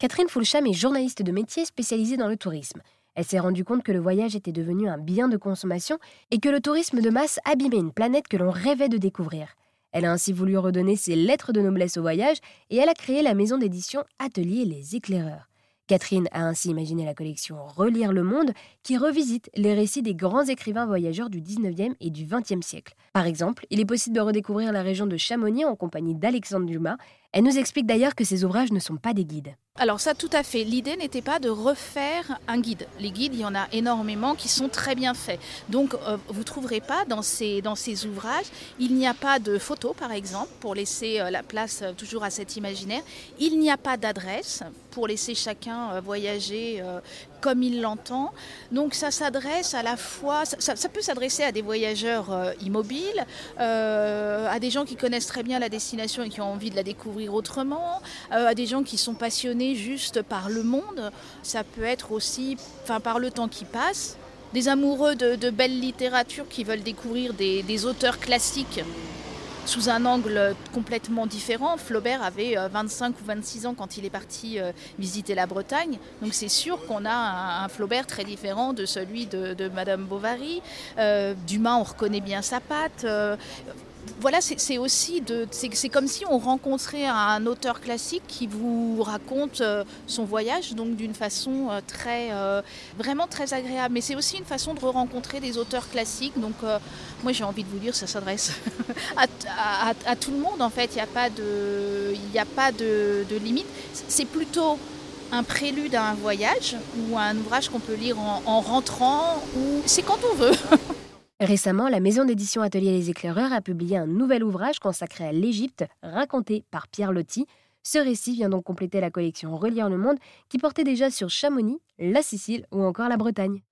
Catherine Foulcham est journaliste de métier spécialisée dans le tourisme. Elle s'est rendue compte que le voyage était devenu un bien de consommation et que le tourisme de masse abîmait une planète que l'on rêvait de découvrir. Elle a ainsi voulu redonner ses lettres de noblesse au voyage et elle a créé la maison d'édition Atelier Les Éclaireurs. Catherine a ainsi imaginé la collection Relire le monde qui revisite les récits des grands écrivains voyageurs du 19e et du 20e siècle. Par exemple, il est possible de redécouvrir la région de Chamonix en compagnie d'Alexandre Dumas. Elle nous explique d'ailleurs que ces ouvrages ne sont pas des guides. Alors ça tout à fait. L'idée n'était pas de refaire un guide. Les guides, il y en a énormément qui sont très bien faits. Donc euh, vous ne trouverez pas dans ces, ouvrages, il n'y a pas de photos par exemple pour laisser euh, la place euh, toujours à cet imaginaire. Il n'y a pas d'adresse pour laisser chacun voyager comme il l'entend. Donc ça s'adresse à la fois, ça peut s'adresser à des voyageurs immobiles, à des gens qui connaissent très bien la destination et qui ont envie de la découvrir autrement, à des gens qui sont passionnés juste par le monde, ça peut être aussi enfin, par le temps qui passe. Des amoureux de, belle littérature qui veulent découvrir des, auteurs classiques sous un angle complètement différent. Flaubert avait 25 euh, ou 26 ans quand il est parti euh, visiter la Bretagne. Donc c'est sûr qu'on a un, Flaubert très différent de celui de, Madame Bovary. Euh, Dumas, on reconnaît bien sa patte voilà, c'est aussi de, c'est comme si on rencontrait un auteur classique qui vous raconte euh, son voyage, donc d'une façon euh, très, euh, vraiment très agréable. Mais c'est aussi une façon de re-rencontrer des auteurs classiques. Donc, moi, j'ai envie de vous dire, ça s'adresse à, tout le monde. En fait, il n'y a pas de, il a pas de, limite. C'est plutôt un prélude à un voyage ou un ouvrage qu'on peut lire en, en rentrant ou c'est quand on veut. Récemment, la maison d'édition Atelier Les Éclaireurs a publié un nouvel ouvrage consacré à l'Égypte, raconté par Pierre Loti. Ce récit vient donc compléter la collection Relire le monde qui portait déjà sur Chamonix, la Sicile ou encore la Bretagne.